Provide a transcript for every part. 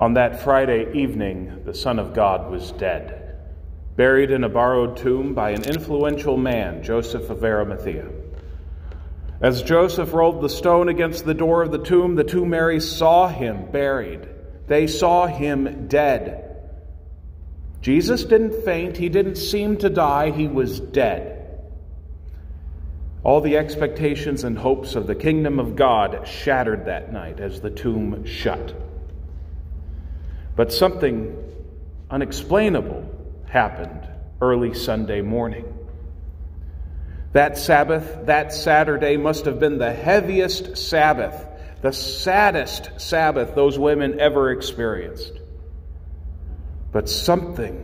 On that Friday evening, the Son of God was dead, buried in a borrowed tomb by an influential man, Joseph of Arimathea. As Joseph rolled the stone against the door of the tomb, the two Marys saw him buried. They saw him dead. Jesus didn't faint, he didn't seem to die, he was dead. All the expectations and hopes of the kingdom of God shattered that night as the tomb shut. But something unexplainable happened early Sunday morning. That Sabbath, that Saturday, must have been the heaviest Sabbath, the saddest Sabbath those women ever experienced. But something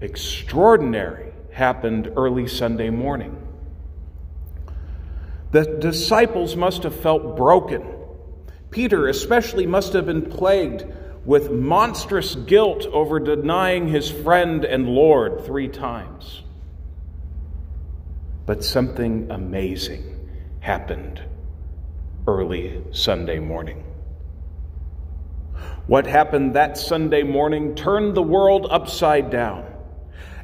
extraordinary happened early Sunday morning. The disciples must have felt broken. Peter, especially, must have been plagued with monstrous guilt over denying his friend and Lord three times. But something amazing happened early Sunday morning. What happened that Sunday morning turned the world upside down.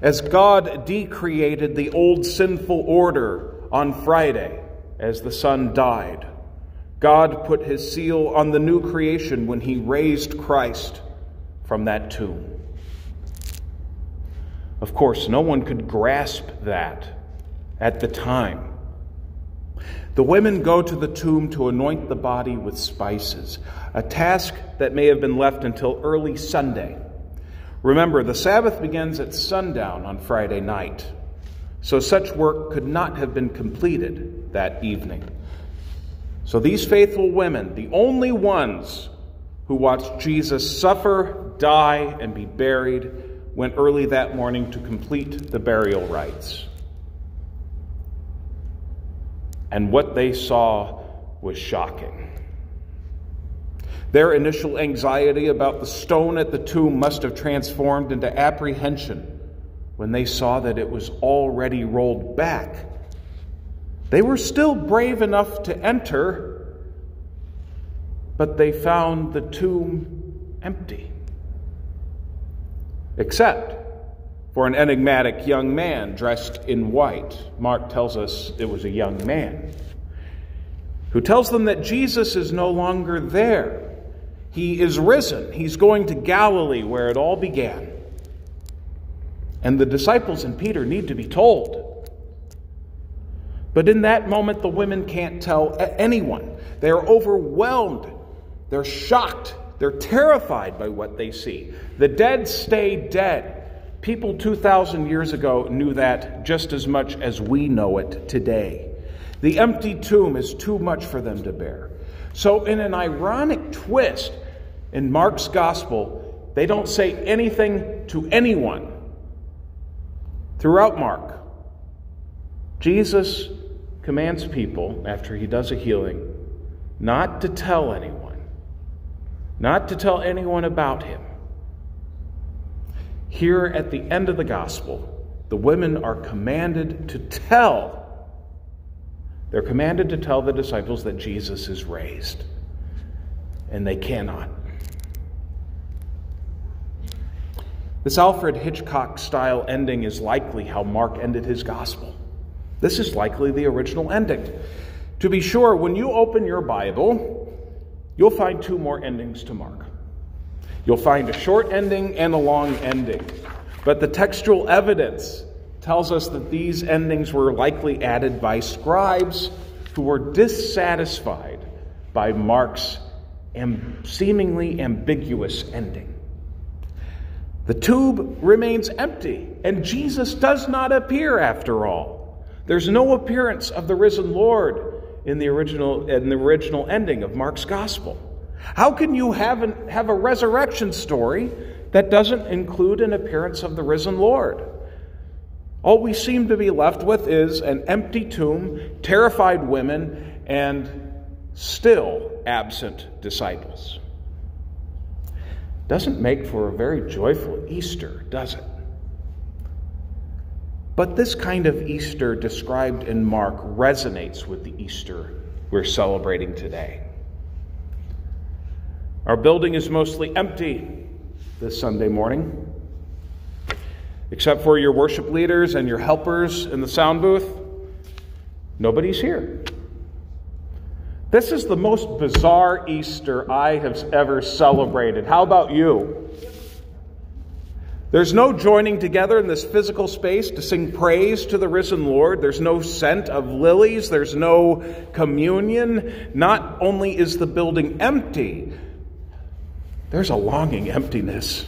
As God decreated the old sinful order on Friday, as the Son died, God put his seal on the new creation when he raised Christ from that tomb. Of course, no one could grasp that at the time. The women go to the tomb to anoint the body with spices, a task that may have been left until early Sunday. Remember, the Sabbath begins at sundown on Friday night, so such work could not have been completed that evening. So these faithful women, the only ones who watched Jesus suffer, die, and be buried, went early that morning to complete the burial rites. And what they saw was shocking. Their initial anxiety about the stone at the tomb must have transformed into apprehension when they saw that it was already rolled back. They were still brave enough to enter, but they found the tomb empty. Except for an enigmatic young man dressed in white. Mark tells us it was a young man who tells them that Jesus is no longer there. He is risen. He's going to Galilee where it all began. And the disciples and Peter need to be told. But in that moment, the women can't tell anyone. They are overwhelmed. They're shocked. They're terrified by what they see. The dead stay dead. People 2,000 years ago knew that just as much as we know it today. The empty tomb is too much for them to bear. So, in an ironic twist in Mark's gospel, they don't say anything to anyone. Throughout Mark, Jesus commands people, after he does a healing, not to tell anyone, not to tell anyone about him. Here at the end of the gospel, the women are commanded to tell. They're commanded to tell the disciples that Jesus is raised. And they cannot. This Alfred Hitchcock style ending is likely how Mark ended his gospel. This is likely the original ending. To be sure, when you open your Bible, you'll find two more endings to Mark. You'll find a short ending and a long ending. But the textual evidence tells us that these endings were likely added by scribes who were dissatisfied by Mark's seemingly ambiguous ending. The tube remains empty, and Jesus does not appear after all. There's no appearance of the risen Lord in the original, in the original ending of Mark's gospel. How can you have, an, have a resurrection story that doesn't include an appearance of the risen Lord? All we seem to be left with is an empty tomb, terrified women, and still absent disciples. Doesn't make for a very joyful Easter, does it? But this kind of Easter described in Mark resonates with the Easter we're celebrating today. Our building is mostly empty this Sunday morning. Except for your worship leaders and your helpers in the sound booth, nobody's here. This is the most bizarre Easter I have ever celebrated. How about you? There's no joining together in this physical space to sing praise to the risen Lord. There's no scent of lilies. There's no communion. Not only is the building empty, there's a longing emptiness.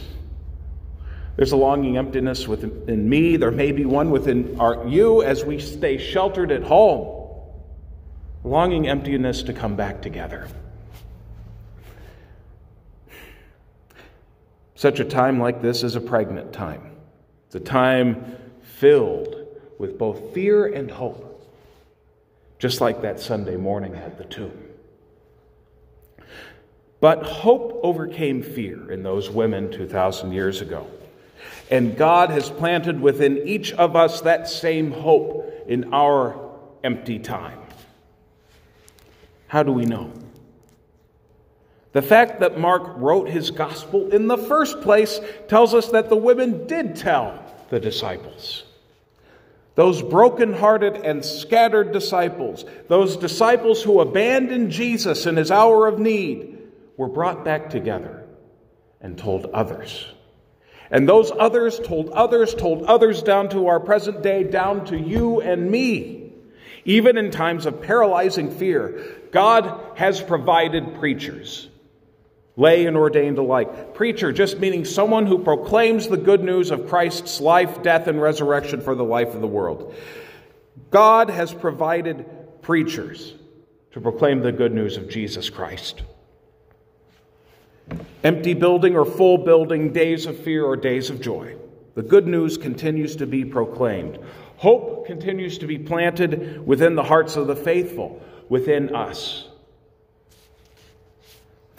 There's a longing emptiness within me. There may be one within our, you as we stay sheltered at home. Longing emptiness to come back together. Such a time like this is a pregnant time. It's a time filled with both fear and hope, just like that Sunday morning at the tomb. But hope overcame fear in those women 2,000 years ago. And God has planted within each of us that same hope in our empty time. How do we know? The fact that Mark wrote his gospel in the first place tells us that the women did tell the disciples. Those broken-hearted and scattered disciples, those disciples who abandoned Jesus in his hour of need, were brought back together and told others. And those others told others, told others down to our present day, down to you and me. Even in times of paralyzing fear, God has provided preachers, lay and ordained alike. Preacher just meaning someone who proclaims the good news of Christ's life, death, and resurrection for the life of the world. God has provided preachers to proclaim the good news of Jesus Christ. Empty building or full building, days of fear or days of joy. The good news continues to be proclaimed. Hope continues to be planted within the hearts of the faithful, within us.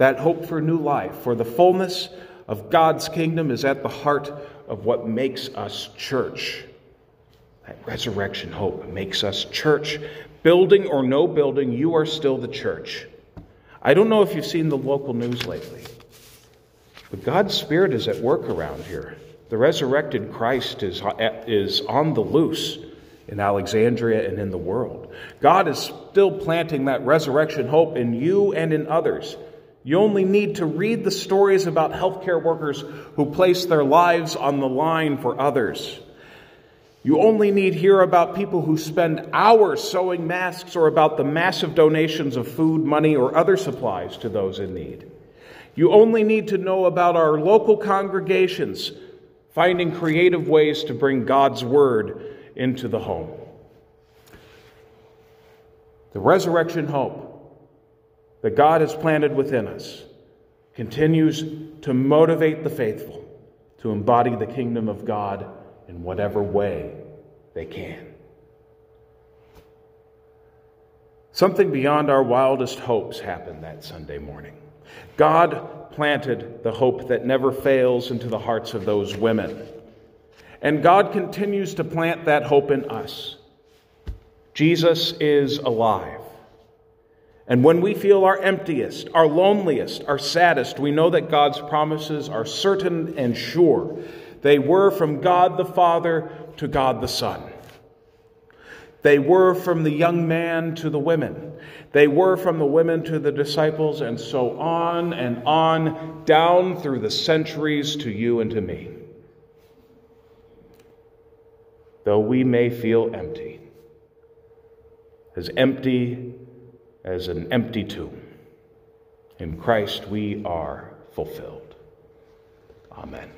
That hope for new life, for the fullness of God's kingdom, is at the heart of what makes us church. That resurrection hope makes us church. Building or no building, you are still the church. I don't know if you've seen the local news lately. But God's Spirit is at work around here. The resurrected Christ is, is on the loose in Alexandria and in the world. God is still planting that resurrection hope in you and in others. You only need to read the stories about healthcare workers who place their lives on the line for others. You only need hear about people who spend hours sewing masks or about the massive donations of food, money, or other supplies to those in need. You only need to know about our local congregations finding creative ways to bring God's Word into the home. The resurrection hope that God has planted within us continues to motivate the faithful to embody the kingdom of God in whatever way they can. Something beyond our wildest hopes happened that Sunday morning. God planted the hope that never fails into the hearts of those women. And God continues to plant that hope in us. Jesus is alive. And when we feel our emptiest, our loneliest, our saddest, we know that God's promises are certain and sure. They were from God the Father to God the Son. They were from the young man to the women. They were from the women to the disciples, and so on and on, down through the centuries to you and to me. Though we may feel empty, as empty as an empty tomb, in Christ we are fulfilled. Amen.